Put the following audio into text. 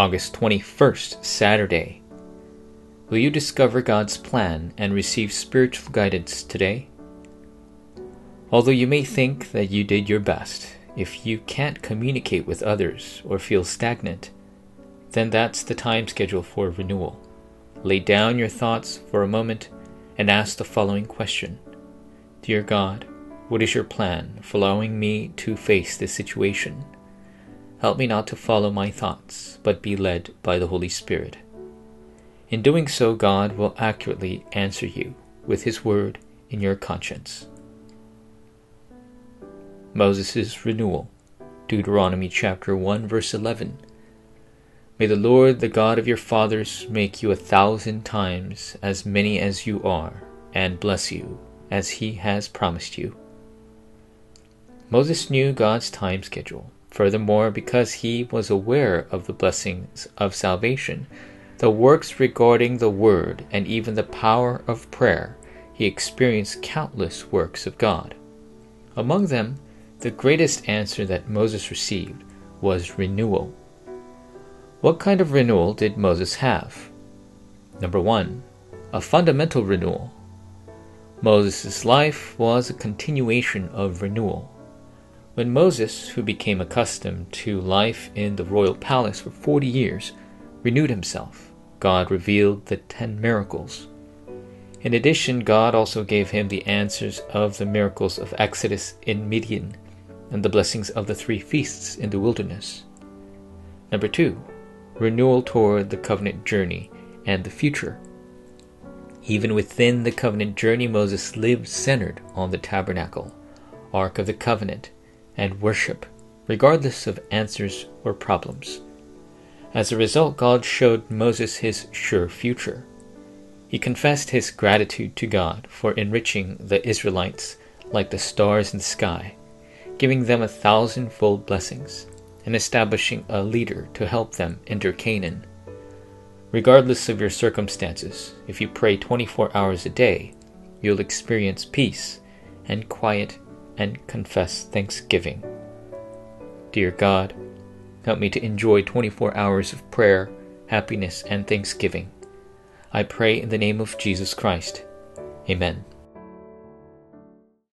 August 21st, Saturday. Will you discover God's plan and receive spiritual guidance today? Although you may think that you did your best, if you can't communicate with others or feel stagnant, then that's the time schedule for renewal. Lay down your thoughts for a moment and ask the following question Dear God, what is your plan for allowing me to face this situation? Help me not to follow my thoughts, but be led by the Holy Spirit. In doing so, God will accurately answer you with His word in your conscience. Moses' renewal, Deuteronomy chapter 1, verse 11. May the Lord, the God of your fathers, make you a thousand times as many as you are, and bless you as he has promised you. Moses knew God's time schedule. Furthermore, because he was aware of the blessings of salvation, the works regarding the Word, and even the power of prayer, he experienced countless works of God. Among them, the greatest answer that Moses received was renewal. What kind of renewal did Moses have? Number one, a fundamental renewal. Moses' life was a continuation of renewal. When Moses, who became accustomed to life in the royal palace for 40 years, renewed himself, God revealed the ten miracles. In addition, God also gave him the answers of the miracles of Exodus in Midian and the blessings of the three feasts in the wilderness. Number two, renewal toward the covenant journey and the future. Even within the covenant journey, Moses lived centered on the tabernacle, Ark of the Covenant, and worship, regardless of answers or problems. As a result, God showed Moses his sure future. He confessed his gratitude to God for enriching the Israelites like the stars in the sky, giving them a thousandfold blessings and establishing a leader to help them enter Canaan. Regardless of your circumstances, if you pray 24 hours a day, you'll experience peace and quiet and confess thanksgiving. Dear God, help me to enjoy 24 hours of prayer, happiness, and thanksgiving. I pray in the name of Jesus Christ. Amen.